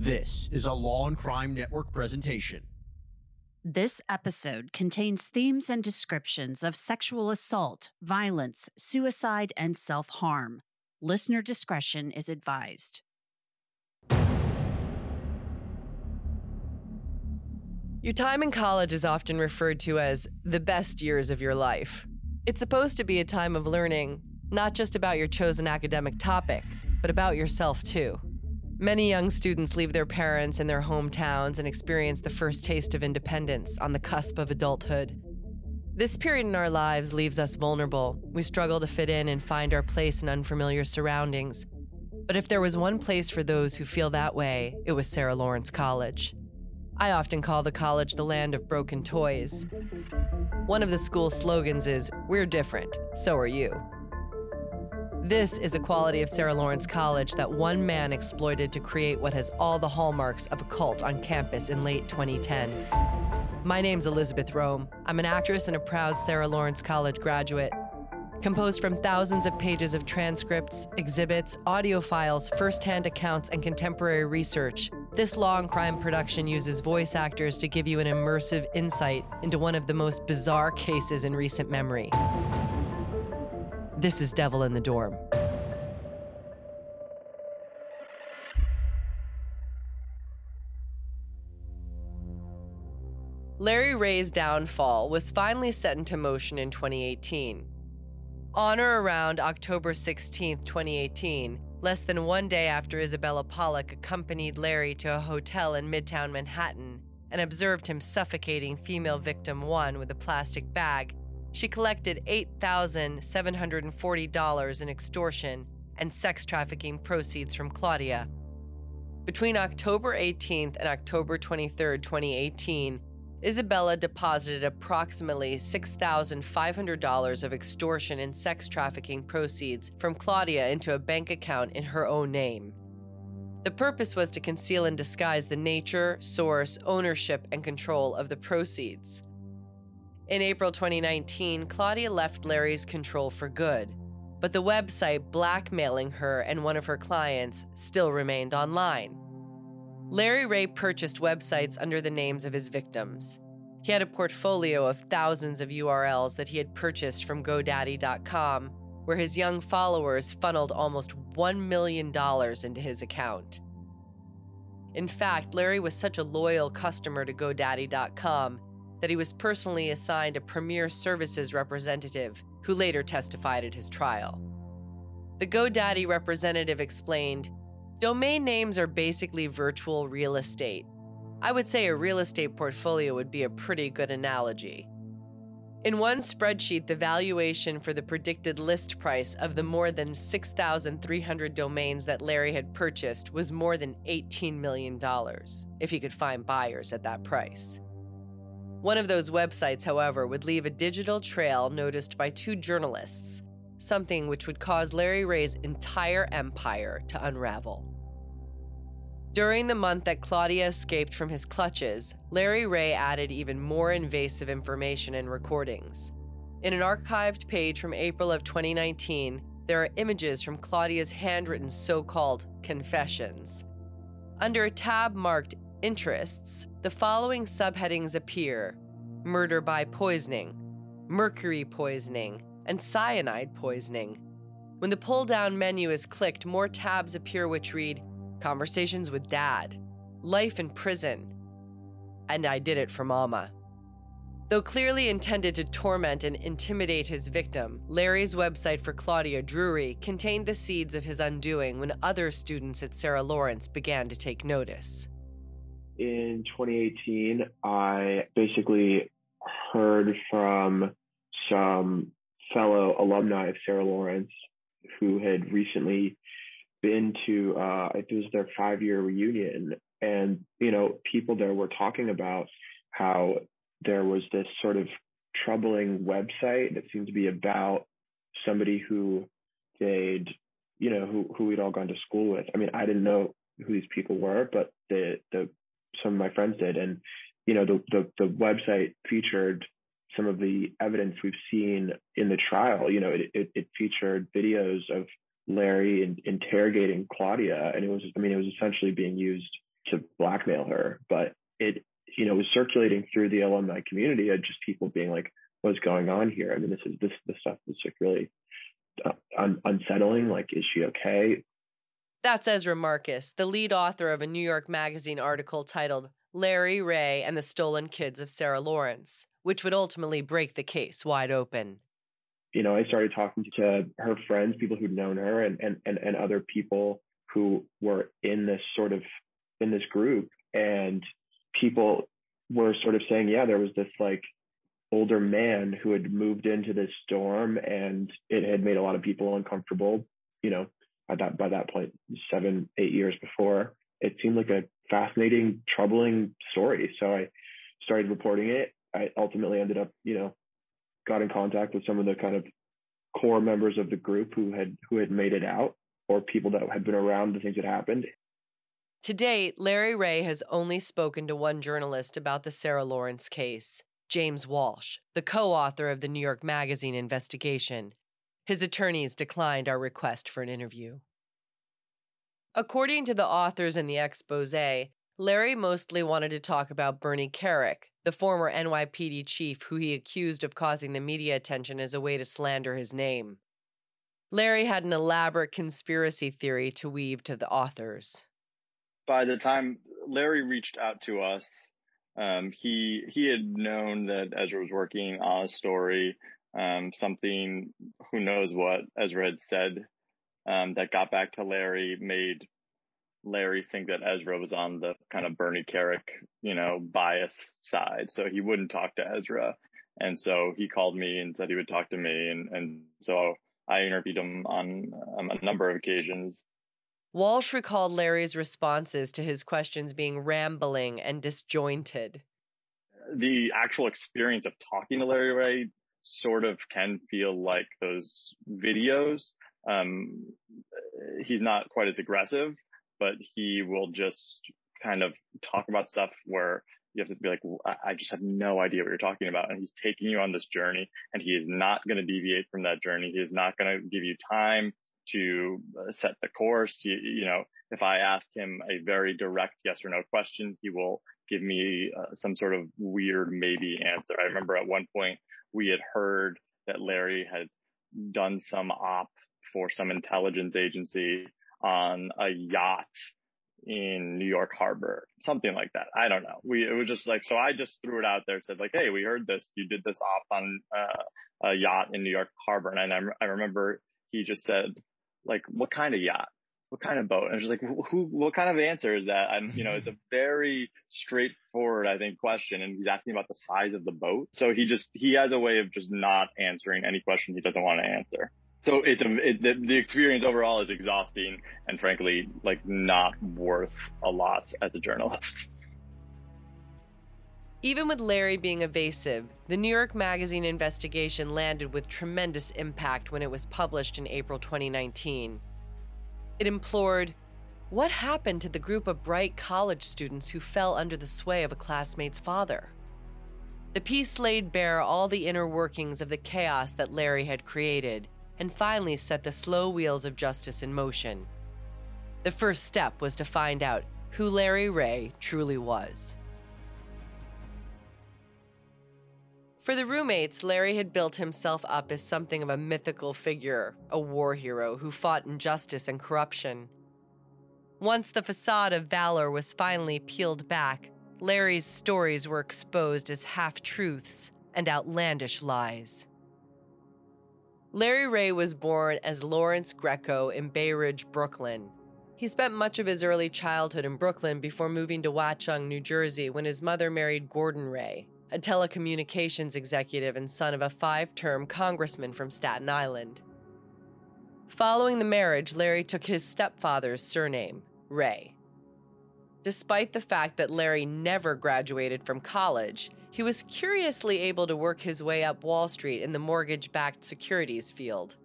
This is a Law and Crime Network presentation. This episode contains themes and descriptions of sexual assault, violence, suicide, and self harm. Listener discretion is advised. Your time in college is often referred to as the best years of your life. It's supposed to be a time of learning, not just about your chosen academic topic, but about yourself too. Many young students leave their parents and their hometowns and experience the first taste of independence on the cusp of adulthood. This period in our lives leaves us vulnerable. We struggle to fit in and find our place in unfamiliar surroundings. But if there was one place for those who feel that way, it was Sarah Lawrence College. I often call the college the land of broken toys. One of the school's slogans is, We're different, so are you. This is a quality of Sarah Lawrence College that one man exploited to create what has all the hallmarks of a cult on campus in late 2010. My name's Elizabeth Rome. I'm an actress and a proud Sarah Lawrence College graduate. Composed from thousands of pages of transcripts, exhibits, audio files, firsthand accounts, and contemporary research, this law and crime production uses voice actors to give you an immersive insight into one of the most bizarre cases in recent memory. This is Devil in the Dorm. Larry Ray's downfall was finally set into motion in 2018. On or around October 16, 2018, less than one day after Isabella Pollock accompanied Larry to a hotel in Midtown Manhattan and observed him suffocating female victim one with a plastic bag, she collected $8,740 in extortion and sex trafficking proceeds from Claudia. Between October 18th and October 23, 2018, Isabella deposited approximately $6,500 of extortion and sex trafficking proceeds from Claudia into a bank account in her own name. The purpose was to conceal and disguise the nature, source, ownership, and control of the proceeds. In April 2019, Claudia left Larry's control for good, but the website blackmailing her and one of her clients still remained online. Larry Ray purchased websites under the names of his victims. He had a portfolio of thousands of URLs that he had purchased from GoDaddy.com, where his young followers funneled almost $1 million into his account. In fact, Larry was such a loyal customer to GoDaddy.com that he was personally assigned a Premier Services representative who later testified at his trial. The GoDaddy representative explained Domain names are basically virtual real estate. I would say a real estate portfolio would be a pretty good analogy. In one spreadsheet, the valuation for the predicted list price of the more than 6,300 domains that Larry had purchased was more than $18 million, if he could find buyers at that price. One of those websites, however, would leave a digital trail noticed by two journalists, something which would cause Larry Ray's entire empire to unravel. During the month that Claudia escaped from his clutches, Larry Ray added even more invasive information and recordings. In an archived page from April of 2019, there are images from Claudia's handwritten so called confessions. Under a tab marked interests, the following subheadings appear murder by poisoning, mercury poisoning, and cyanide poisoning. When the pull down menu is clicked, more tabs appear which read Conversations with Dad, Life in Prison, and I Did It for Mama. Though clearly intended to torment and intimidate his victim, Larry's website for Claudia Drury contained the seeds of his undoing when other students at Sarah Lawrence began to take notice. In 2018, I basically heard from some fellow alumni of Sarah Lawrence who had recently been to, uh, it was their five year reunion. And, you know, people there were talking about how there was this sort of troubling website that seemed to be about somebody who they'd, you know, who, who we'd all gone to school with. I mean, I didn't know who these people were, but the, the, some of my friends did. And, you know, the, the, the website featured some of the evidence we've seen in the trial. You know, it, it, it featured videos of Larry in, interrogating Claudia, and it was, I mean, it was essentially being used to blackmail her. But it you know, was circulating through the alumni community of just people being like, what's going on here? I mean, this is this the stuff that's like really uh, un- unsettling. Like, is she okay? That's Ezra Marcus, the lead author of a New York Magazine article titled Larry Ray and the Stolen Kids of Sarah Lawrence, which would ultimately break the case wide open. You know, I started talking to her friends, people who'd known her, and and and, and other people who were in this sort of in this group, and people were sort of saying, yeah, there was this like older man who had moved into this dorm and it had made a lot of people uncomfortable, you know, at that by that point, seven, eight years before. It seemed like a fascinating, troubling story. So I started reporting it. I ultimately ended up, you know, got in contact with some of the kind of core members of the group who had who had made it out or people that had been around the things that happened to date, Larry Ray has only spoken to one journalist about the Sarah Lawrence case, James Walsh, the co author of the New York Magazine investigation. His attorneys declined our request for an interview. According to the authors in the expose, Larry mostly wanted to talk about Bernie Kerik, the former NYPD chief who he accused of causing the media attention as a way to slander his name. Larry had an elaborate conspiracy theory to weave to the authors by the time Larry reached out to us, um, he he had known that Ezra was working on a story, um, something who knows what Ezra had said um, that got back to Larry made Larry think that Ezra was on the kind of Bernie Kerik, you know, bias side, so he wouldn't talk to Ezra, and so he called me and said he would talk to me, and and so I interviewed him on um, a number of occasions. Walsh recalled Larry's responses to his questions being rambling and disjointed. The actual experience of talking to Larry sort of can feel like those videos. Um, he's not quite as aggressive, but he will just kind of talk about stuff where you have to be like, I just have no idea what you're talking about. And he's taking you on this journey and he is not going to deviate from that journey. He is not going to give you time to uh, set the course. You, you, know, if I ask him a very direct yes or no question, he will give me uh, some sort of weird maybe answer. I remember at one point we had heard that Larry had done some op for some intelligence agency on a yacht in New York Harbor, something like that. I don't know. We, it was just like, so I just threw it out there, said like, Hey, we heard this. You did this op on, uh, a yacht in New York Harbor. And I, I remember he just said, like, what kind of yacht? What kind of boat? And I was just like, who, what kind of answer is that? And, you know, it's a very straightforward, I think, question. And he's asking about the size of the boat. So he just, he has a way of just not answering any question he doesn't want to answer. So it's a, it, the, the experience overall is exhausting and frankly, like not worth a lot as a journalist. Even with Larry being evasive, the New York Magazine investigation landed with tremendous impact when it was published in April 2019. It implored what happened to the group of bright college students who fell under the sway of a classmate's father? The piece laid bare all the inner workings of the chaos that Larry had created and finally set the slow wheels of justice in motion. The first step was to find out who Larry Ray truly was. For the roommates, Larry had built himself up as something of a mythical figure, a war hero who fought injustice and corruption. Once the facade of valor was finally peeled back, Larry's stories were exposed as half truths and outlandish lies. Larry Ray was born as Lawrence Greco in Bay Ridge, Brooklyn. He spent much of his early childhood in Brooklyn before moving to Watchung, New Jersey, when his mother married Gordon Ray, a telecommunications executive and son of a five term congressman from Staten Island. Following the marriage, Larry took his stepfather's surname, Ray. Despite the fact that Larry never graduated from college, he was curiously able to work his way up Wall Street in the mortgage backed securities field.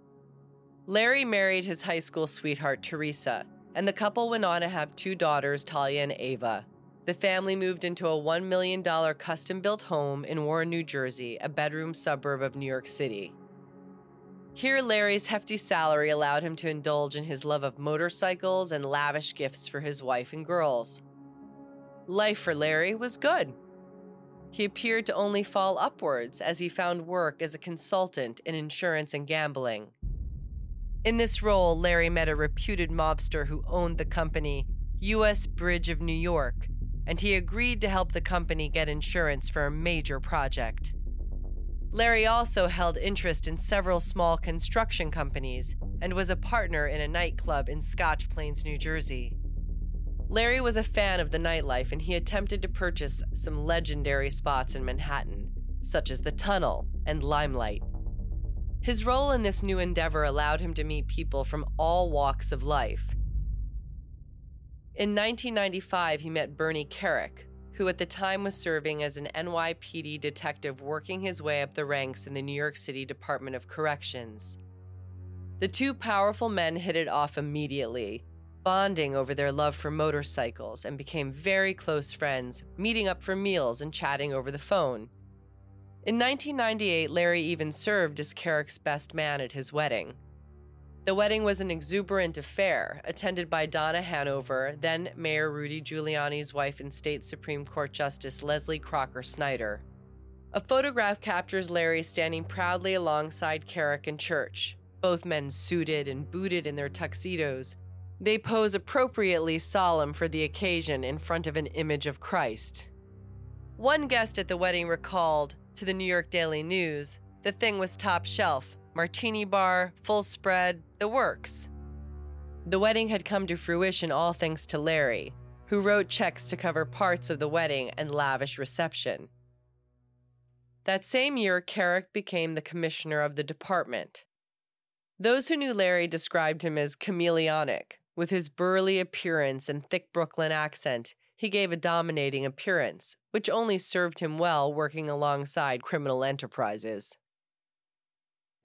Larry married his high school sweetheart, Teresa, and the couple went on to have two daughters, Talia and Ava. The family moved into a $1 million custom built home in Warren, New Jersey, a bedroom suburb of New York City. Here, Larry's hefty salary allowed him to indulge in his love of motorcycles and lavish gifts for his wife and girls. Life for Larry was good. He appeared to only fall upwards as he found work as a consultant in insurance and gambling. In this role, Larry met a reputed mobster who owned the company, U.S. Bridge of New York, and he agreed to help the company get insurance for a major project. Larry also held interest in several small construction companies and was a partner in a nightclub in Scotch Plains, New Jersey. Larry was a fan of the nightlife and he attempted to purchase some legendary spots in Manhattan, such as the Tunnel and Limelight. His role in this new endeavor allowed him to meet people from all walks of life. In 1995, he met Bernie Kerik, who at the time was serving as an NYPD detective working his way up the ranks in the New York City Department of Corrections. The two powerful men hit it off immediately, bonding over their love for motorcycles, and became very close friends, meeting up for meals and chatting over the phone. In 1998, Larry even served as Kerik's best man at his wedding. The wedding was an exuberant affair, attended by Donna Hanover, then Mayor Rudy Giuliani's wife and State Supreme Court Justice Leslie Crocker Snyder. A photograph captures Larry standing proudly alongside Kerik and church, both men suited and booted in their tuxedos. They pose appropriately solemn for the occasion in front of an image of Christ. One guest at the wedding recalled to the New York Daily News the thing was top shelf, martini bar, full spread, the works. The wedding had come to fruition all thanks to Larry, who wrote checks to cover parts of the wedding and lavish reception. That same year, Kerik became the commissioner of the department. Those who knew Larry described him as chameleonic. With his burly appearance and thick Brooklyn accent, he gave a dominating appearance, which only served him well working alongside criminal enterprises.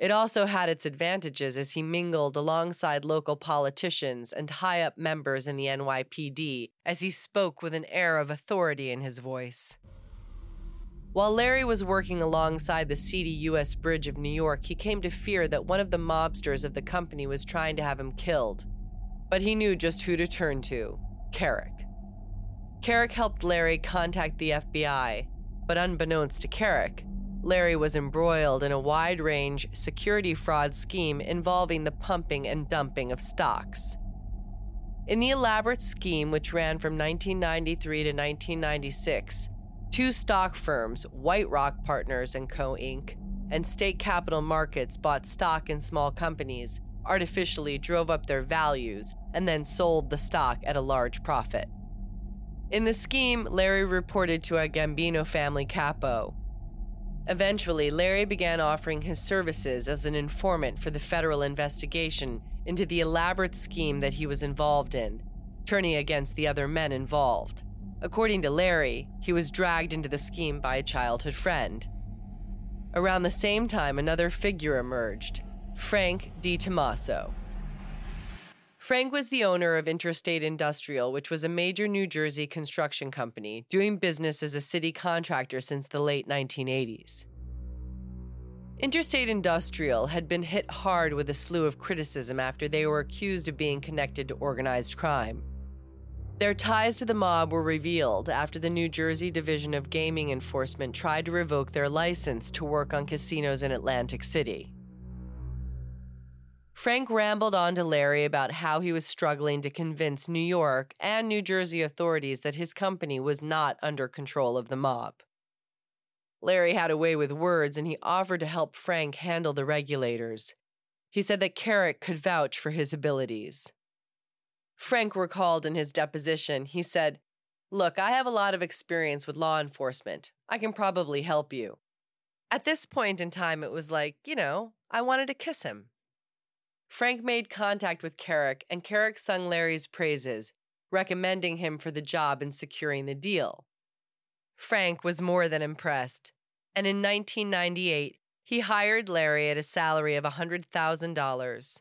It also had its advantages as he mingled alongside local politicians and high up members in the NYPD as he spoke with an air of authority in his voice. While Larry was working alongside the seedy U.S. Bridge of New York, he came to fear that one of the mobsters of the company was trying to have him killed. But he knew just who to turn to Kerik. Kerik helped Larry contact the FBI, but unbeknownst to Kerik, Larry was embroiled in a wide range security fraud scheme involving the pumping and dumping of stocks. In the elaborate scheme, which ran from 1993 to 1996, two stock firms, White Rock Partners and Co. Inc., and State Capital Markets bought stock in small companies, artificially drove up their values, and then sold the stock at a large profit. In the scheme, Larry reported to a Gambino family capo, Eventually, Larry began offering his services as an informant for the federal investigation into the elaborate scheme that he was involved in, turning against the other men involved. According to Larry, he was dragged into the scheme by a childhood friend. Around the same time, another figure emerged Frank DiTommaso. Frank was the owner of Interstate Industrial, which was a major New Jersey construction company doing business as a city contractor since the late 1980s. Interstate Industrial had been hit hard with a slew of criticism after they were accused of being connected to organized crime. Their ties to the mob were revealed after the New Jersey Division of Gaming Enforcement tried to revoke their license to work on casinos in Atlantic City. Frank rambled on to Larry about how he was struggling to convince New York and New Jersey authorities that his company was not under control of the mob. Larry had a way with words and he offered to help Frank handle the regulators. He said that Kerik could vouch for his abilities. Frank recalled in his deposition, he said, Look, I have a lot of experience with law enforcement. I can probably help you. At this point in time, it was like, you know, I wanted to kiss him. Frank made contact with Kerik, and Kerik sung Larry's praises, recommending him for the job and securing the deal. Frank was more than impressed, and in 1998, he hired Larry at a salary of $100,000.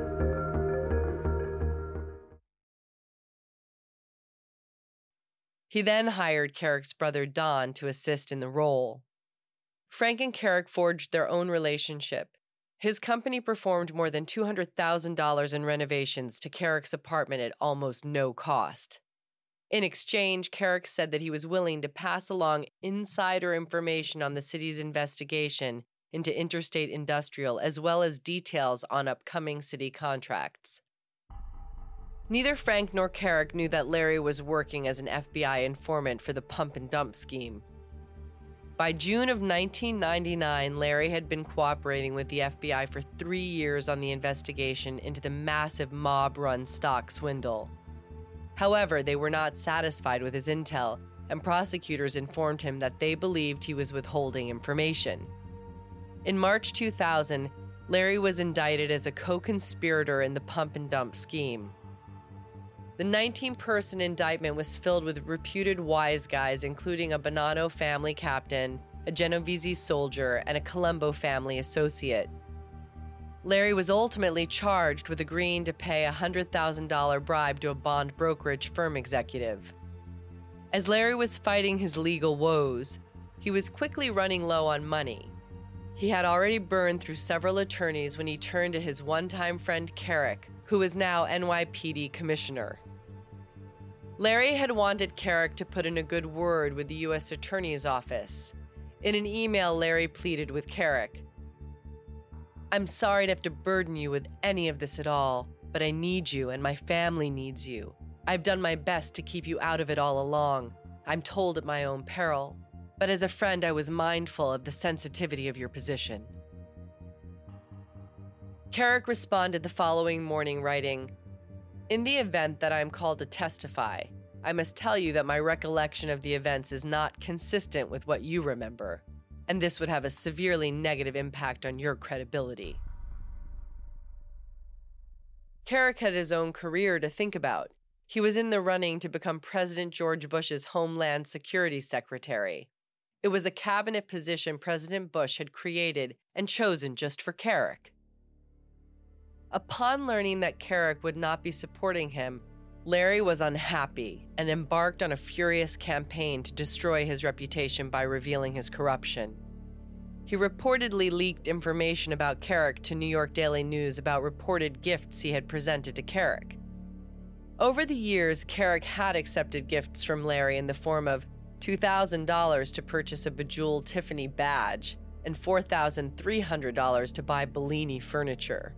He then hired Kerik's brother Don to assist in the role. Frank and Kerik forged their own relationship. His company performed more than $200,000 in renovations to Kerik's apartment at almost no cost. In exchange, Kerik said that he was willing to pass along insider information on the city's investigation into Interstate Industrial as well as details on upcoming city contracts. Neither Frank nor Kerik knew that Larry was working as an FBI informant for the pump and dump scheme. By June of 1999, Larry had been cooperating with the FBI for three years on the investigation into the massive mob run stock swindle. However, they were not satisfied with his intel, and prosecutors informed him that they believed he was withholding information. In March 2000, Larry was indicted as a co conspirator in the pump and dump scheme. The 19 person indictment was filled with reputed wise guys, including a Bonanno family captain, a Genovese soldier, and a Colombo family associate. Larry was ultimately charged with agreeing to pay a $100,000 bribe to a bond brokerage firm executive. As Larry was fighting his legal woes, he was quickly running low on money. He had already burned through several attorneys when he turned to his one time friend Kerik, who is now NYPD commissioner. Larry had wanted Kerik to put in a good word with the U.S. Attorney's Office. In an email, Larry pleaded with Kerik I'm sorry to have to burden you with any of this at all, but I need you and my family needs you. I've done my best to keep you out of it all along. I'm told at my own peril, but as a friend, I was mindful of the sensitivity of your position. Kerik responded the following morning, writing, in the event that I am called to testify, I must tell you that my recollection of the events is not consistent with what you remember, and this would have a severely negative impact on your credibility. Kerik had his own career to think about. He was in the running to become President George Bush's Homeland Security Secretary. It was a cabinet position President Bush had created and chosen just for Kerik. Upon learning that Kerik would not be supporting him, Larry was unhappy and embarked on a furious campaign to destroy his reputation by revealing his corruption. He reportedly leaked information about Kerik to New York Daily News about reported gifts he had presented to Kerik. Over the years, Kerik had accepted gifts from Larry in the form of $2,000 to purchase a bejeweled Tiffany badge and $4,300 to buy Bellini furniture.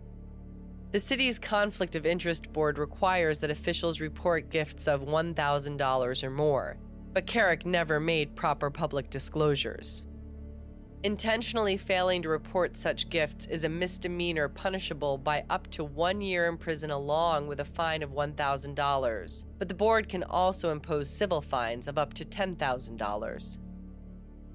The city's Conflict of Interest Board requires that officials report gifts of $1,000 or more, but Kerik never made proper public disclosures. Intentionally failing to report such gifts is a misdemeanor punishable by up to one year in prison along with a fine of $1,000, but the board can also impose civil fines of up to $10,000.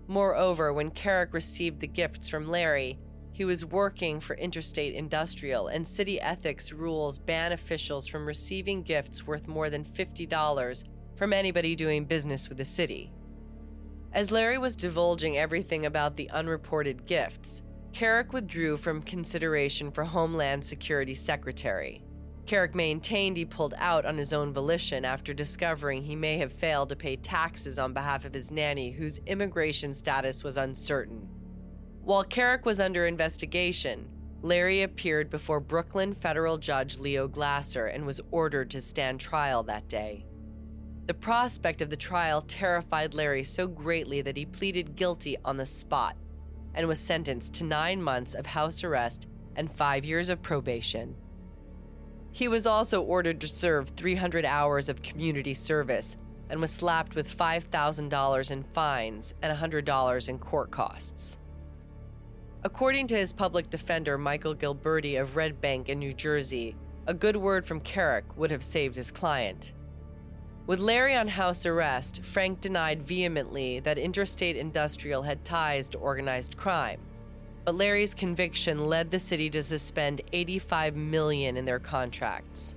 Moreover, when Kerik received the gifts from Larry, he was working for Interstate Industrial, and city ethics rules ban officials from receiving gifts worth more than $50 from anybody doing business with the city. As Larry was divulging everything about the unreported gifts, Kerik withdrew from consideration for Homeland Security Secretary. Kerik maintained he pulled out on his own volition after discovering he may have failed to pay taxes on behalf of his nanny, whose immigration status was uncertain. While Kerik was under investigation, Larry appeared before Brooklyn federal judge Leo Glasser and was ordered to stand trial that day. The prospect of the trial terrified Larry so greatly that he pleaded guilty on the spot and was sentenced to nine months of house arrest and five years of probation. He was also ordered to serve 300 hours of community service and was slapped with $5,000 in fines and $100 in court costs. According to his public defender, Michael Gilberti of Red Bank in New Jersey, a good word from Kerik would have saved his client. With Larry on house arrest, Frank denied vehemently that Interstate Industrial had ties to organized crime. But Larry's conviction led the city to suspend 85 million in their contracts.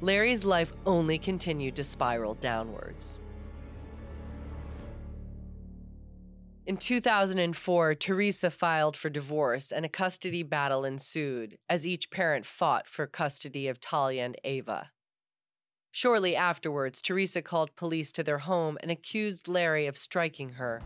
Larry's life only continued to spiral downwards. In 2004, Teresa filed for divorce and a custody battle ensued as each parent fought for custody of Talia and Ava. Shortly afterwards, Teresa called police to their home and accused Larry of striking her.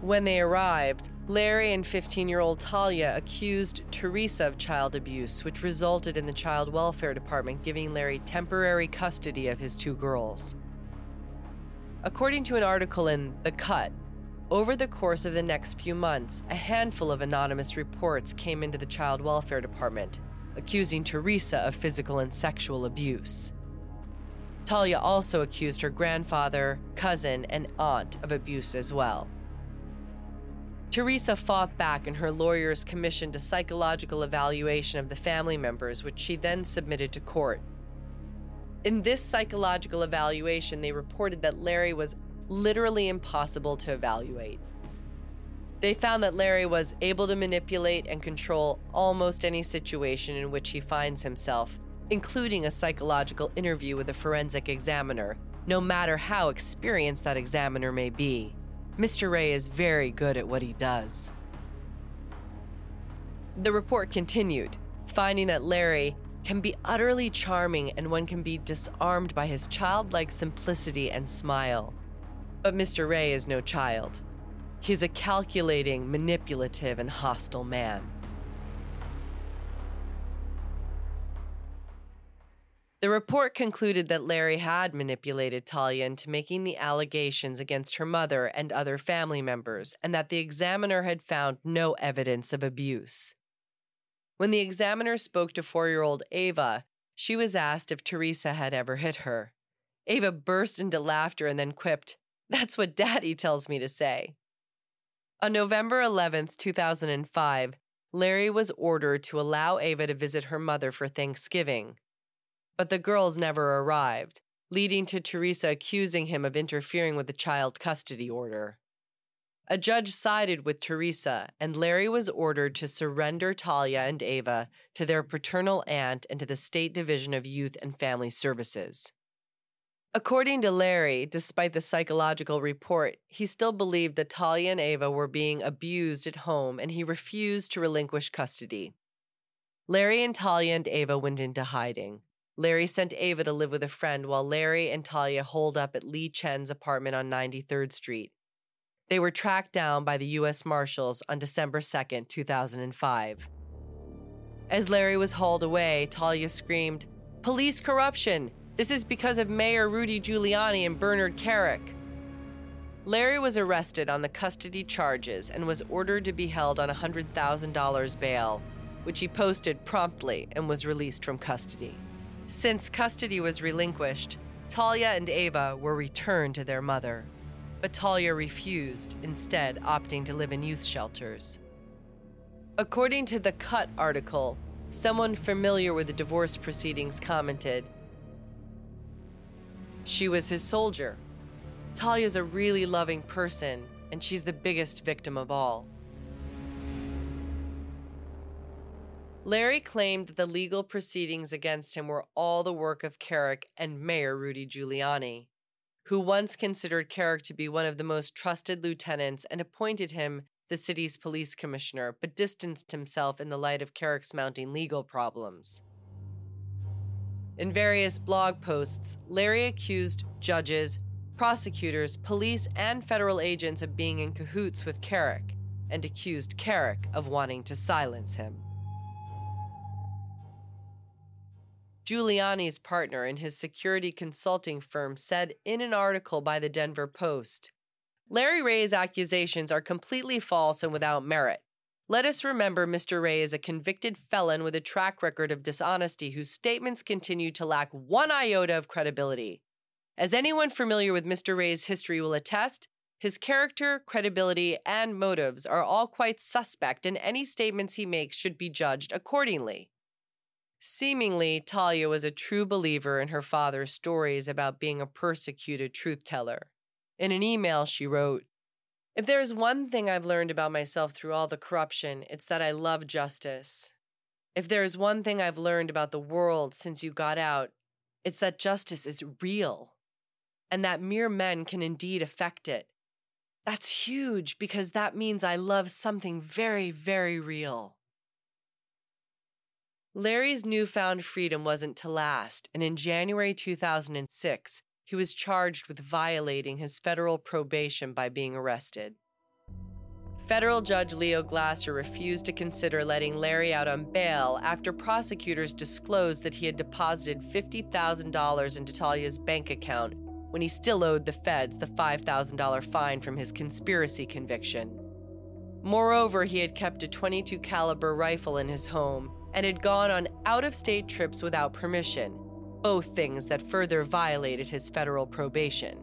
When they arrived, Larry and 15 year old Talia accused Teresa of child abuse, which resulted in the Child Welfare Department giving Larry temporary custody of his two girls. According to an article in The Cut, over the course of the next few months, a handful of anonymous reports came into the Child Welfare Department, accusing Teresa of physical and sexual abuse. Talia also accused her grandfather, cousin, and aunt of abuse as well. Teresa fought back, and her lawyers commissioned a psychological evaluation of the family members, which she then submitted to court. In this psychological evaluation, they reported that Larry was literally impossible to evaluate. They found that Larry was able to manipulate and control almost any situation in which he finds himself, including a psychological interview with a forensic examiner, no matter how experienced that examiner may be. Mr. Ray is very good at what he does. The report continued, finding that Larry can be utterly charming and one can be disarmed by his childlike simplicity and smile. But Mr. Ray is no child. He's a calculating, manipulative, and hostile man. The report concluded that Larry had manipulated Talia into making the allegations against her mother and other family members, and that the examiner had found no evidence of abuse. When the examiner spoke to four year old Ava, she was asked if Teresa had ever hit her. Ava burst into laughter and then quipped, That's what Daddy tells me to say. On November 11th, 2005, Larry was ordered to allow Ava to visit her mother for Thanksgiving but the girls never arrived, leading to Teresa accusing him of interfering with the child custody order. A judge sided with Teresa, and Larry was ordered to surrender Talia and Ava to their paternal aunt and to the State Division of Youth and Family Services. According to Larry, despite the psychological report, he still believed that Talia and Ava were being abused at home and he refused to relinquish custody. Larry and Talia and Ava went into hiding. Larry sent Ava to live with a friend while Larry and Talia holed up at Lee Chen's apartment on 93rd Street. They were tracked down by the U.S. Marshals on December 2, 2005. As Larry was hauled away, Talia screamed, Police corruption! This is because of Mayor Rudy Giuliani and Bernard Kerik. Larry was arrested on the custody charges and was ordered to be held on $100,000 bail, which he posted promptly and was released from custody. Since custody was relinquished, Talia and Ava were returned to their mother. But Talia refused, instead, opting to live in youth shelters. According to the Cut article, someone familiar with the divorce proceedings commented She was his soldier. Talia's a really loving person, and she's the biggest victim of all. Larry claimed that the legal proceedings against him were all the work of Kerik and Mayor Rudy Giuliani, who once considered Kerik to be one of the most trusted lieutenants and appointed him the city's police commissioner, but distanced himself in the light of Kerik's mounting legal problems. In various blog posts, Larry accused judges, prosecutors, police, and federal agents of being in cahoots with Kerik and accused Kerik of wanting to silence him. Giuliani's partner in his security consulting firm said in an article by the Denver Post Larry Ray's accusations are completely false and without merit. Let us remember Mr. Ray is a convicted felon with a track record of dishonesty whose statements continue to lack one iota of credibility. As anyone familiar with Mr. Ray's history will attest, his character, credibility, and motives are all quite suspect, and any statements he makes should be judged accordingly. Seemingly, Talia was a true believer in her father's stories about being a persecuted truth teller. In an email, she wrote, If there is one thing I've learned about myself through all the corruption, it's that I love justice. If there is one thing I've learned about the world since you got out, it's that justice is real and that mere men can indeed affect it. That's huge because that means I love something very, very real. Larry's newfound freedom wasn't to last, and in January 2006, he was charged with violating his federal probation by being arrested. Federal Judge Leo Glasser refused to consider letting Larry out on bail after prosecutors disclosed that he had deposited $50,000 into Talia's bank account when he still owed the feds the $5,000 fine from his conspiracy conviction. Moreover, he had kept a 22 caliber rifle in his home and had gone on out of state trips without permission, both things that further violated his federal probation.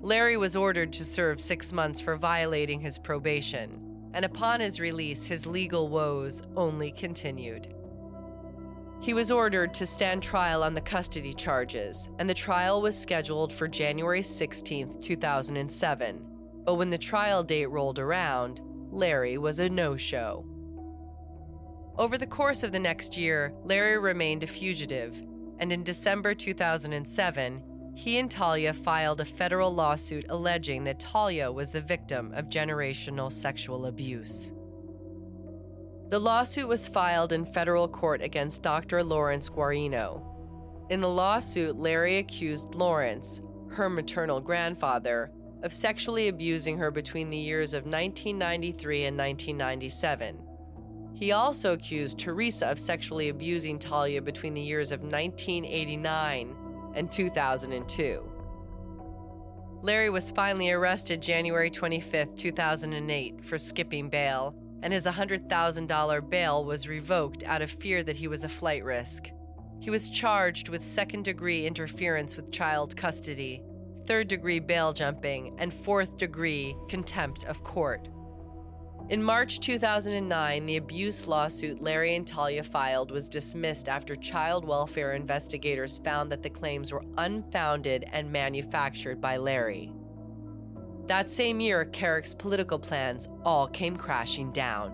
Larry was ordered to serve six months for violating his probation, and upon his release, his legal woes only continued. He was ordered to stand trial on the custody charges, and the trial was scheduled for January 16, 2007. But when the trial date rolled around, Larry was a no show. Over the course of the next year, Larry remained a fugitive, and in December 2007, he and Talia filed a federal lawsuit alleging that Talia was the victim of generational sexual abuse. The lawsuit was filed in federal court against Dr. Lawrence Guarino. In the lawsuit, Larry accused Lawrence, her maternal grandfather, of sexually abusing her between the years of 1993 and 1997. He also accused Teresa of sexually abusing Talia between the years of 1989 and 2002. Larry was finally arrested January 25, 2008, for skipping bail, and his $100,000 bail was revoked out of fear that he was a flight risk. He was charged with second degree interference with child custody, third degree bail jumping, and fourth degree contempt of court. In March 2009, the abuse lawsuit Larry and Talia filed was dismissed after child welfare investigators found that the claims were unfounded and manufactured by Larry. That same year, Kerik's political plans all came crashing down.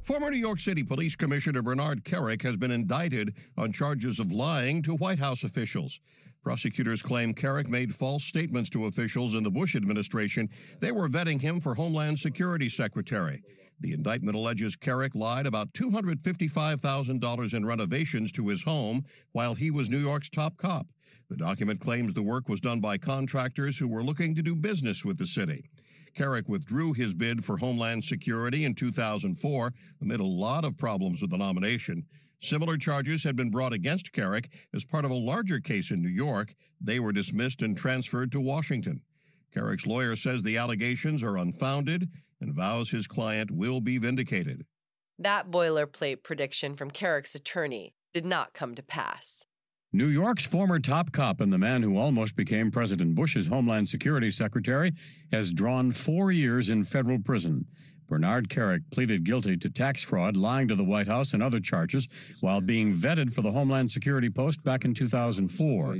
Former New York City Police Commissioner Bernard Kerik has been indicted on charges of lying to White House officials. Prosecutors claim Kerik made false statements to officials in the Bush administration. They were vetting him for Homeland Security Secretary. The indictment alleges Kerik lied about $255,000 in renovations to his home while he was New York's top cop. The document claims the work was done by contractors who were looking to do business with the city. Kerik withdrew his bid for Homeland Security in 2004 amid a lot of problems with the nomination. Similar charges had been brought against Kerik as part of a larger case in New York. They were dismissed and transferred to Washington. Kerik's lawyer says the allegations are unfounded and vows his client will be vindicated. That boilerplate prediction from Kerik's attorney did not come to pass. New York's former top cop and the man who almost became President Bush's Homeland Security Secretary has drawn four years in federal prison. Bernard Kerik pleaded guilty to tax fraud, lying to the White House, and other charges while being vetted for the Homeland Security post back in 2004.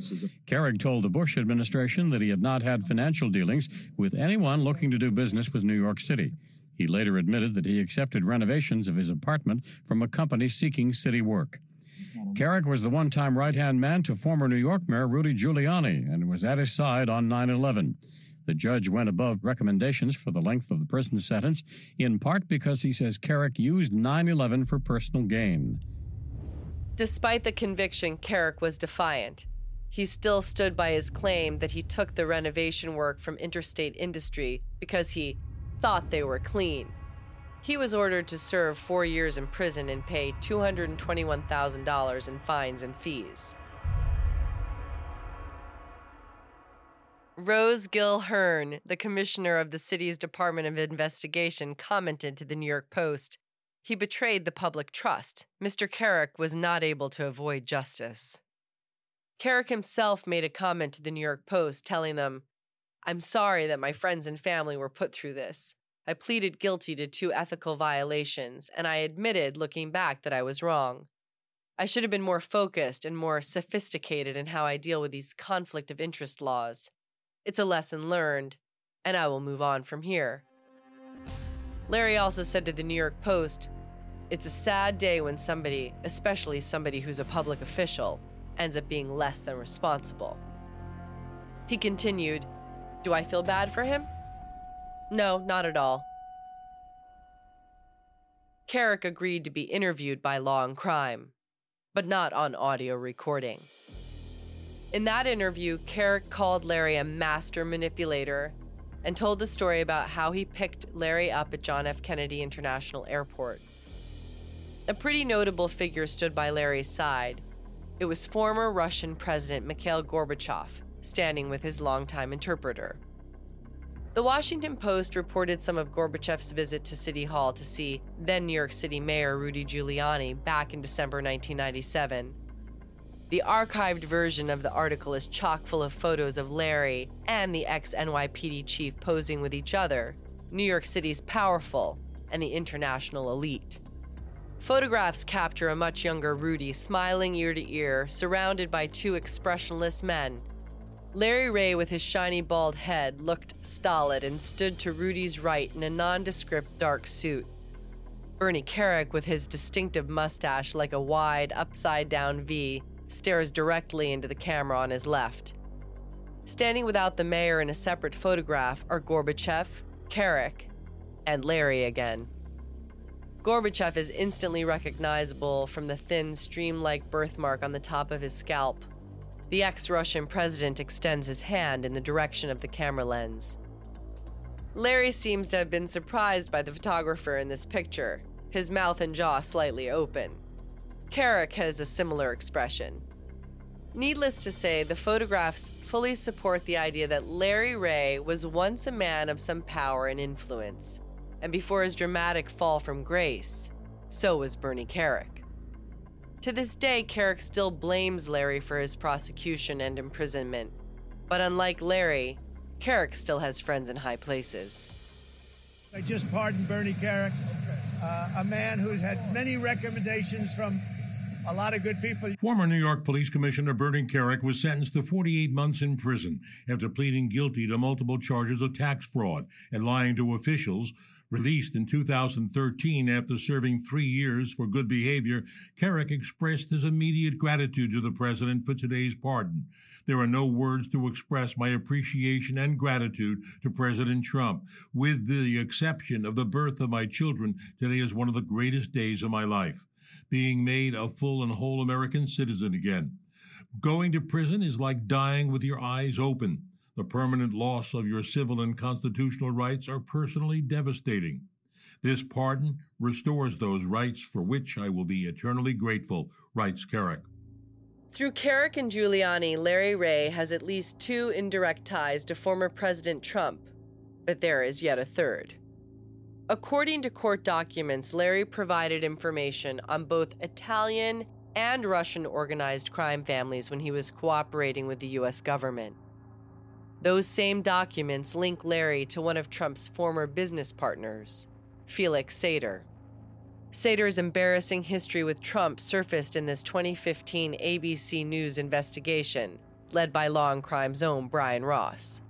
Kerik told the Bush administration that he had not had financial dealings with anyone looking to do business with New York City. He later admitted that he accepted renovations of his apartment from a company seeking city work. Kerik was the one time right hand man to former New York Mayor Rudy Giuliani and was at his side on 9 11. The judge went above recommendations for the length of the prison sentence, in part because he says Kerik used 9 11 for personal gain. Despite the conviction, Kerik was defiant. He still stood by his claim that he took the renovation work from Interstate Industry because he thought they were clean. He was ordered to serve four years in prison and pay $221,000 in fines and fees. Rose Gill Hearn, the commissioner of the city's Department of Investigation, commented to the New York Post He betrayed the public trust. Mr. Kerik was not able to avoid justice. Kerik himself made a comment to the New York Post telling them, I'm sorry that my friends and family were put through this. I pleaded guilty to two ethical violations, and I admitted, looking back, that I was wrong. I should have been more focused and more sophisticated in how I deal with these conflict of interest laws. It's a lesson learned, and I will move on from here. Larry also said to the New York Post It's a sad day when somebody, especially somebody who's a public official, ends up being less than responsible. He continued, Do I feel bad for him? No, not at all. Kerik agreed to be interviewed by Law and Crime, but not on audio recording. In that interview, Kerik called Larry a master manipulator and told the story about how he picked Larry up at John F. Kennedy International Airport. A pretty notable figure stood by Larry's side. It was former Russian President Mikhail Gorbachev, standing with his longtime interpreter. The Washington Post reported some of Gorbachev's visit to City Hall to see then New York City Mayor Rudy Giuliani back in December 1997. The archived version of the article is chock full of photos of Larry and the ex NYPD chief posing with each other, New York City's powerful and the international elite. Photographs capture a much younger Rudy smiling ear to ear, surrounded by two expressionless men. Larry Ray, with his shiny bald head, looked stolid and stood to Rudy's right in a nondescript dark suit. Bernie Kerik, with his distinctive mustache like a wide, upside down V, stares directly into the camera on his left. Standing without the mayor in a separate photograph are Gorbachev, Kerik, and Larry again. Gorbachev is instantly recognizable from the thin, stream like birthmark on the top of his scalp. The ex Russian president extends his hand in the direction of the camera lens. Larry seems to have been surprised by the photographer in this picture, his mouth and jaw slightly open. Kerik has a similar expression. Needless to say, the photographs fully support the idea that Larry Ray was once a man of some power and influence, and before his dramatic fall from grace, so was Bernie Kerik. To this day, Kerik still blames Larry for his prosecution and imprisonment, but unlike Larry, Kerik still has friends in high places. I just pardoned Bernie Kerik, uh, a man who's had many recommendations from a lot of good people. Former New York Police Commissioner Bernie Kerik was sentenced to 48 months in prison after pleading guilty to multiple charges of tax fraud and lying to officials. Released in 2013 after serving three years for good behavior, Kerik expressed his immediate gratitude to the president for today's pardon. There are no words to express my appreciation and gratitude to President Trump. With the exception of the birth of my children, today is one of the greatest days of my life being made a full and whole American citizen again. Going to prison is like dying with your eyes open. The permanent loss of your civil and constitutional rights are personally devastating. This pardon restores those rights for which I will be eternally grateful, writes Kerik. Through Kerik and Giuliani, Larry Ray has at least two indirect ties to former President Trump, but there is yet a third. According to court documents, Larry provided information on both Italian and Russian organized crime families when he was cooperating with the U.S. government. Those same documents link Larry to one of Trump's former business partners, Felix Sater. Sater's embarrassing history with Trump surfaced in this 2015 ABC News investigation, led by Law and Crime's own Brian Ross.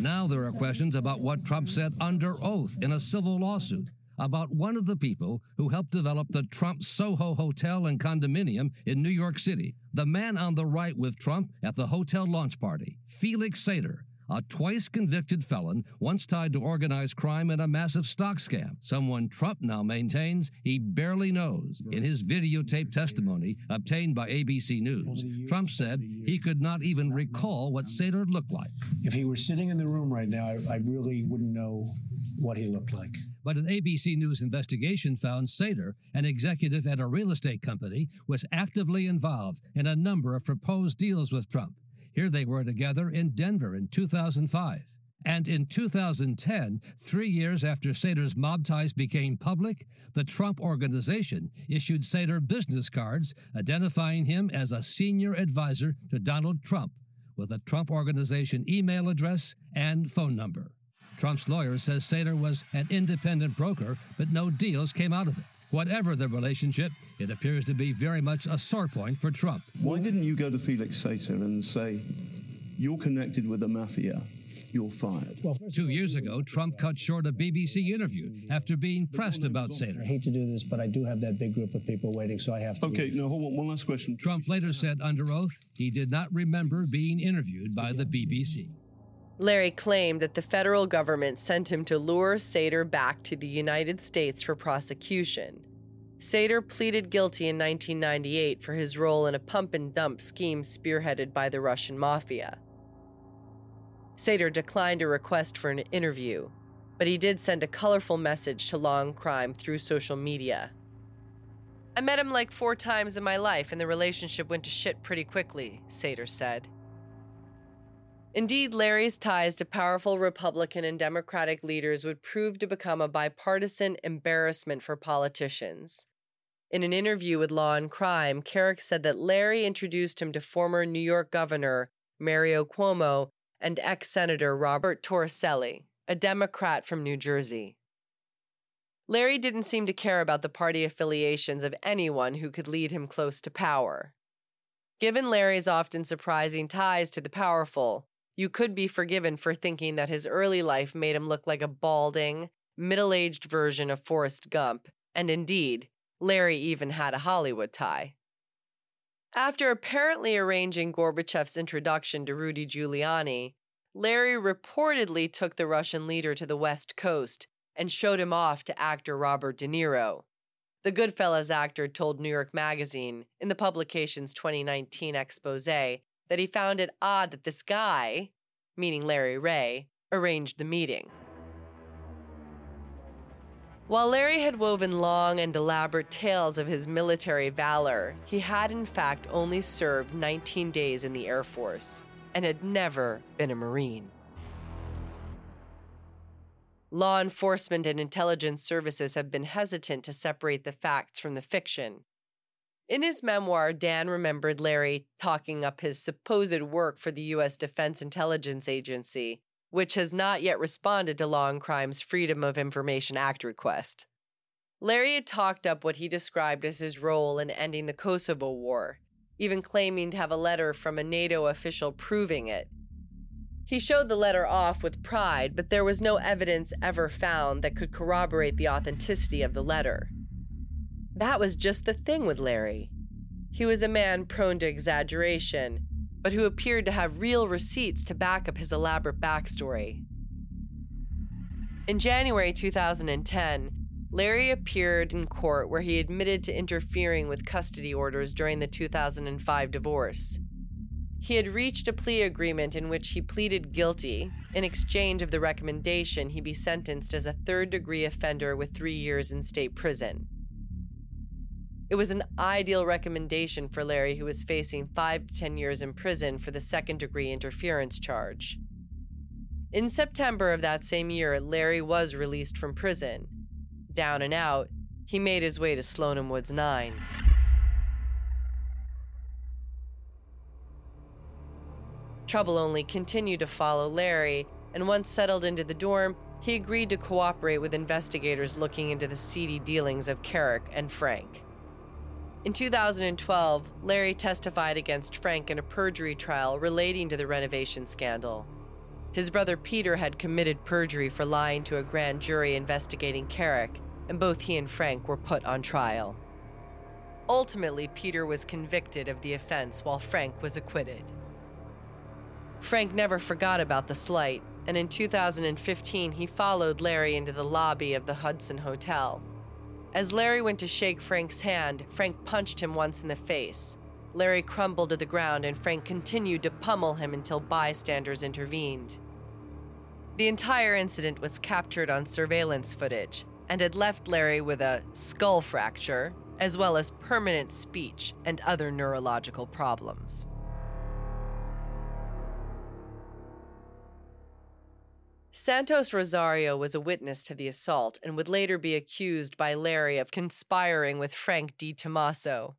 Now there are questions about what Trump said under oath in a civil lawsuit about one of the people who helped develop the Trump Soho Hotel and Condominium in New York City, the man on the right with Trump at the hotel launch party, Felix Sater, a twice convicted felon once tied to organized crime and a massive stock scam, someone Trump now maintains he barely knows. In his videotaped testimony obtained by ABC News, Trump said he could not even recall what Sater looked like. If he were sitting in the room right now, I, I really wouldn't know what he looked like. But an ABC News investigation found Sater, an executive at a real estate company, was actively involved in a number of proposed deals with Trump. Here they were together in Denver in 2005. And in 2010, three years after Sater's mob ties became public, the Trump Organization issued Sater business cards identifying him as a senior advisor to Donald Trump with a Trump Organization email address and phone number. Trump's lawyer says Sater was an independent broker, but no deals came out of it. Whatever the relationship, it appears to be very much a sore point for Trump. Why didn't you go to Felix Sater and say, you're connected with the mafia? You're fired. Well, Two years ago, Trump cut short a BBC interview after being pressed about Sater. I hate to do this, but I do have that big group of people waiting, so I have to. Okay, no, hold on. One last question. Trump later said under oath he did not remember being interviewed by the BBC. Larry claimed that the federal government sent him to lure Sater back to the United States for prosecution. Sater pleaded guilty in 1998 for his role in a pump and dump scheme spearheaded by the Russian mafia. Sater declined a request for an interview, but he did send a colorful message to Law and Crime through social media. I met him like four times in my life, and the relationship went to shit pretty quickly, Sater said. Indeed, Larry's ties to powerful Republican and Democratic leaders would prove to become a bipartisan embarrassment for politicians. In an interview with Law and Crime, Kerik said that Larry introduced him to former New York Governor Mario Cuomo and ex Senator Robert Torricelli, a Democrat from New Jersey. Larry didn't seem to care about the party affiliations of anyone who could lead him close to power. Given Larry's often surprising ties to the powerful, you could be forgiven for thinking that his early life made him look like a balding, middle aged version of Forrest Gump, and indeed, Larry even had a Hollywood tie. After apparently arranging Gorbachev's introduction to Rudy Giuliani, Larry reportedly took the Russian leader to the West Coast and showed him off to actor Robert De Niro. The Goodfellas actor told New York Magazine in the publication's 2019 expose that he found it odd that this guy, meaning Larry Ray, arranged the meeting. While Larry had woven long and elaborate tales of his military valor, he had in fact only served 19 days in the Air Force and had never been a Marine. Law enforcement and intelligence services have been hesitant to separate the facts from the fiction, in his memoir, Dan remembered Larry talking up his supposed work for the U.S. Defense Intelligence Agency, which has not yet responded to Law and Crime's Freedom of Information Act request. Larry had talked up what he described as his role in ending the Kosovo War, even claiming to have a letter from a NATO official proving it. He showed the letter off with pride, but there was no evidence ever found that could corroborate the authenticity of the letter. That was just the thing with Larry. He was a man prone to exaggeration, but who appeared to have real receipts to back up his elaborate backstory. In January 2010, Larry appeared in court where he admitted to interfering with custody orders during the 2005 divorce. He had reached a plea agreement in which he pleaded guilty in exchange of the recommendation he be sentenced as a third degree offender with three years in state prison. It was an ideal recommendation for Larry, who was facing five to 10 years in prison for the second degree interference charge. In September of that same year, Larry was released from prison. Down and out, he made his way to Slonim Woods 9. Trouble only continued to follow Larry, and once settled into the dorm, he agreed to cooperate with investigators looking into the seedy dealings of Kerik and Frank. In 2012, Larry testified against Frank in a perjury trial relating to the renovation scandal. His brother Peter had committed perjury for lying to a grand jury investigating Kerik, and both he and Frank were put on trial. Ultimately, Peter was convicted of the offense while Frank was acquitted. Frank never forgot about the slight, and in 2015 he followed Larry into the lobby of the Hudson Hotel. As Larry went to shake Frank's hand, Frank punched him once in the face. Larry crumbled to the ground, and Frank continued to pummel him until bystanders intervened. The entire incident was captured on surveillance footage and had left Larry with a skull fracture, as well as permanent speech and other neurological problems. Santos Rosario was a witness to the assault and would later be accused by Larry of conspiring with Frank DiTommaso.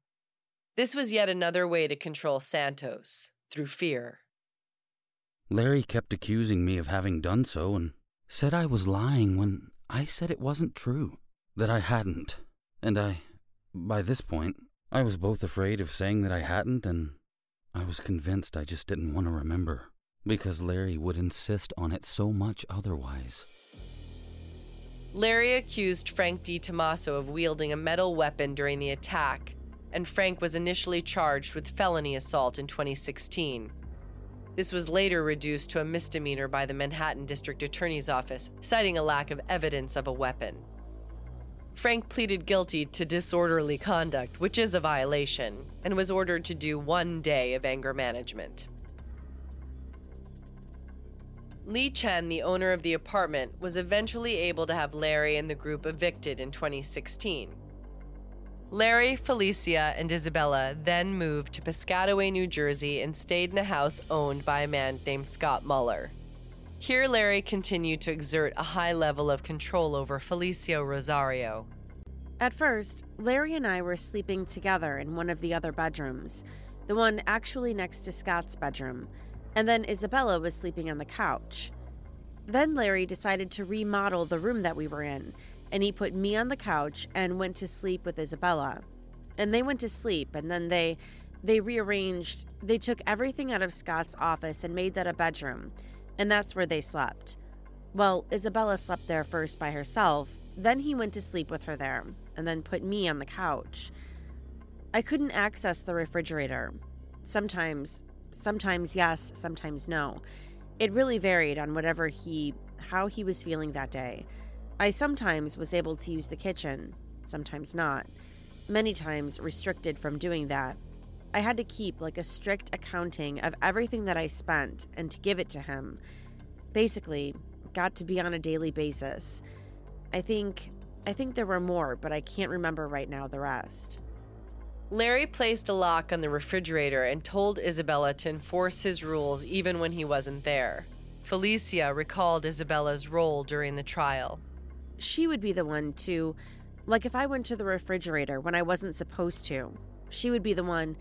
This was yet another way to control Santos through fear. Larry kept accusing me of having done so and said I was lying when I said it wasn't true, that I hadn't. And I, by this point, I was both afraid of saying that I hadn't and I was convinced I just didn't want to remember because Larry would insist on it so much otherwise. Larry accused Frank DiTommaso of wielding a metal weapon during the attack, and Frank was initially charged with felony assault in 2016. This was later reduced to a misdemeanor by the Manhattan District Attorney's Office, citing a lack of evidence of a weapon. Frank pleaded guilty to disorderly conduct, which is a violation, and was ordered to do one day of anger management. Lee Chen, the owner of the apartment, was eventually able to have Larry and the group evicted in 2016. Larry, Felicia, and Isabella then moved to Piscataway, New Jersey, and stayed in a house owned by a man named Scott Muller. Here, Larry continued to exert a high level of control over Felicia Rosario. At first, Larry and I were sleeping together in one of the other bedrooms, the one actually next to Scott's bedroom and then Isabella was sleeping on the couch. Then Larry decided to remodel the room that we were in, and he put me on the couch and went to sleep with Isabella. And they went to sleep, and then they they rearranged, they took everything out of Scott's office and made that a bedroom, and that's where they slept. Well, Isabella slept there first by herself, then he went to sleep with her there, and then put me on the couch. I couldn't access the refrigerator. Sometimes sometimes yes, sometimes no. It really varied on whatever he how he was feeling that day. I sometimes was able to use the kitchen, sometimes not. Many times restricted from doing that. I had to keep like a strict accounting of everything that I spent and to give it to him. Basically, got to be on a daily basis. I think I think there were more, but I can't remember right now the rest. Larry placed a lock on the refrigerator and told Isabella to enforce his rules even when he wasn't there. Felicia recalled Isabella's role during the trial. She would be the one to, like if I went to the refrigerator when I wasn't supposed to, she would be the one.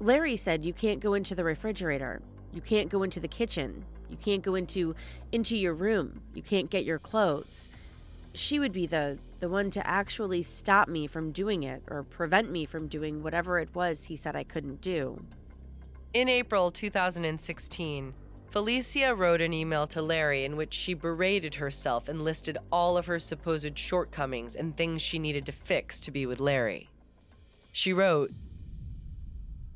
Larry said you can't go into the refrigerator. You can't go into the kitchen. You can't go into into your room. You can't get your clothes. She would be the the one to actually stop me from doing it or prevent me from doing whatever it was he said I couldn't do. In April 2016, Felicia wrote an email to Larry in which she berated herself and listed all of her supposed shortcomings and things she needed to fix to be with Larry. She wrote,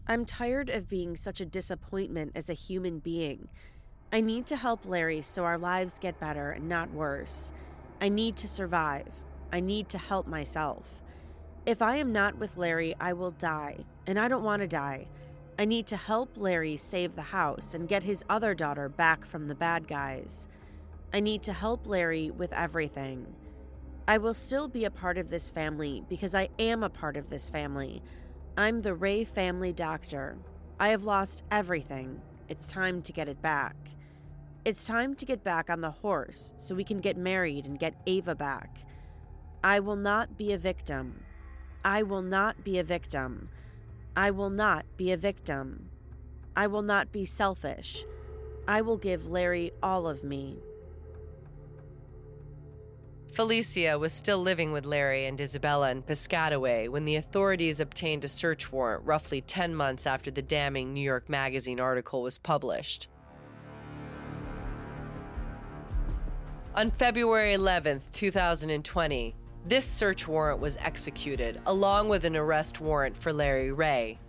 I'm tired of being such a disappointment as a human being. I need to help Larry so our lives get better and not worse. I need to survive. I need to help myself. If I am not with Larry, I will die, and I don't want to die. I need to help Larry save the house and get his other daughter back from the bad guys. I need to help Larry with everything. I will still be a part of this family because I am a part of this family. I'm the Ray family doctor. I have lost everything. It's time to get it back. It's time to get back on the horse so we can get married and get Ava back. I will not be a victim. I will not be a victim. I will not be a victim. I will not be selfish. I will give Larry all of me. Felicia was still living with Larry and Isabella in Piscataway when the authorities obtained a search warrant roughly 10 months after the damning New York Magazine article was published. On February 11th, 2020, this search warrant was executed, along with an arrest warrant for Larry Ray.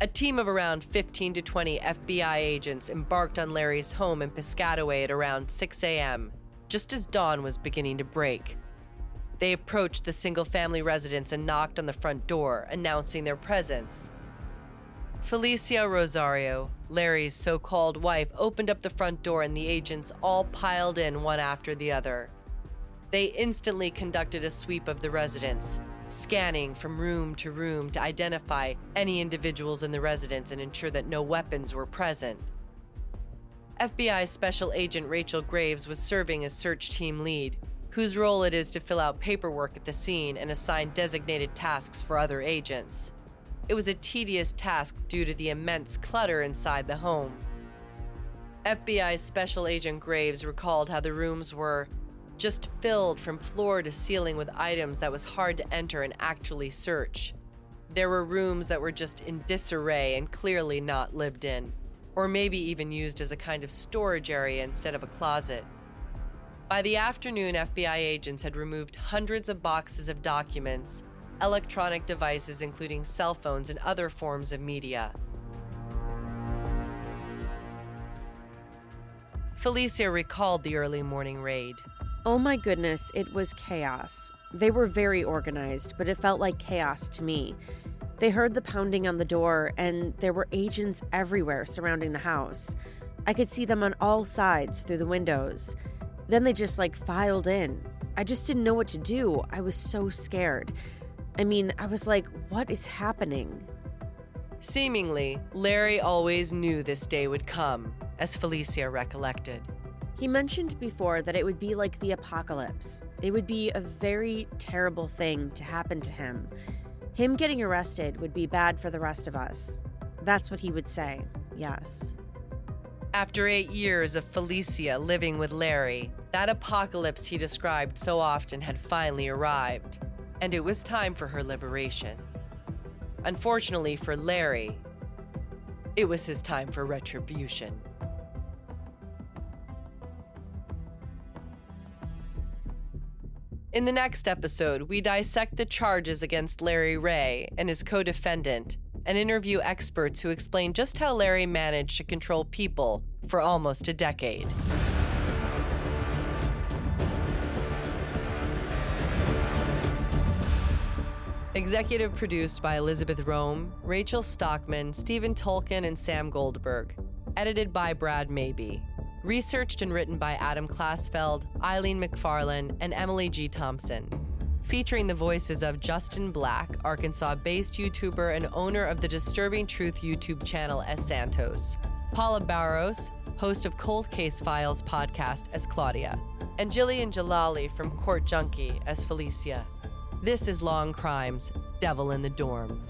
A team of around 15 to 20 FBI agents embarked on Larry's home in Piscataway at around 6 a.m., just as dawn was beginning to break. They approached the single family residence and knocked on the front door, announcing their presence. Felicia Rosario, Larry's so called wife, opened up the front door and the agents all piled in one after the other. They instantly conducted a sweep of the residence, scanning from room to room to identify any individuals in the residence and ensure that no weapons were present. FBI Special Agent Rachel Graves was serving as search team lead, whose role it is to fill out paperwork at the scene and assign designated tasks for other agents. It was a tedious task due to the immense clutter inside the home. FBI Special Agent Graves recalled how the rooms were just filled from floor to ceiling with items that was hard to enter and actually search. There were rooms that were just in disarray and clearly not lived in, or maybe even used as a kind of storage area instead of a closet. By the afternoon, FBI agents had removed hundreds of boxes of documents, electronic devices, including cell phones and other forms of media. Felicia recalled the early morning raid. Oh my goodness, it was chaos. They were very organized, but it felt like chaos to me. They heard the pounding on the door, and there were agents everywhere surrounding the house. I could see them on all sides through the windows. Then they just like filed in. I just didn't know what to do. I was so scared. I mean, I was like, what is happening? Seemingly, Larry always knew this day would come, as Felicia recollected. He mentioned before that it would be like the apocalypse. It would be a very terrible thing to happen to him. Him getting arrested would be bad for the rest of us. That's what he would say, yes. After eight years of Felicia living with Larry, that apocalypse he described so often had finally arrived, and it was time for her liberation. Unfortunately for Larry, it was his time for retribution. In the next episode, we dissect the charges against Larry Ray and his co defendant and interview experts who explain just how Larry managed to control people for almost a decade. Executive produced by Elizabeth Rome, Rachel Stockman, Stephen Tolkien, and Sam Goldberg. Edited by Brad Maybe. Researched and written by Adam Klasfeld, Eileen McFarlane, and Emily G. Thompson featuring the voices of Justin Black, Arkansas based YouTuber and owner of the Disturbing Truth YouTube channel as Santos, Paula Barros, host of Cold Case Files podcast as Claudia, and Jillian Jalali from Court Junkie as Felicia. This is Law and Crime's Devil in the Dorm.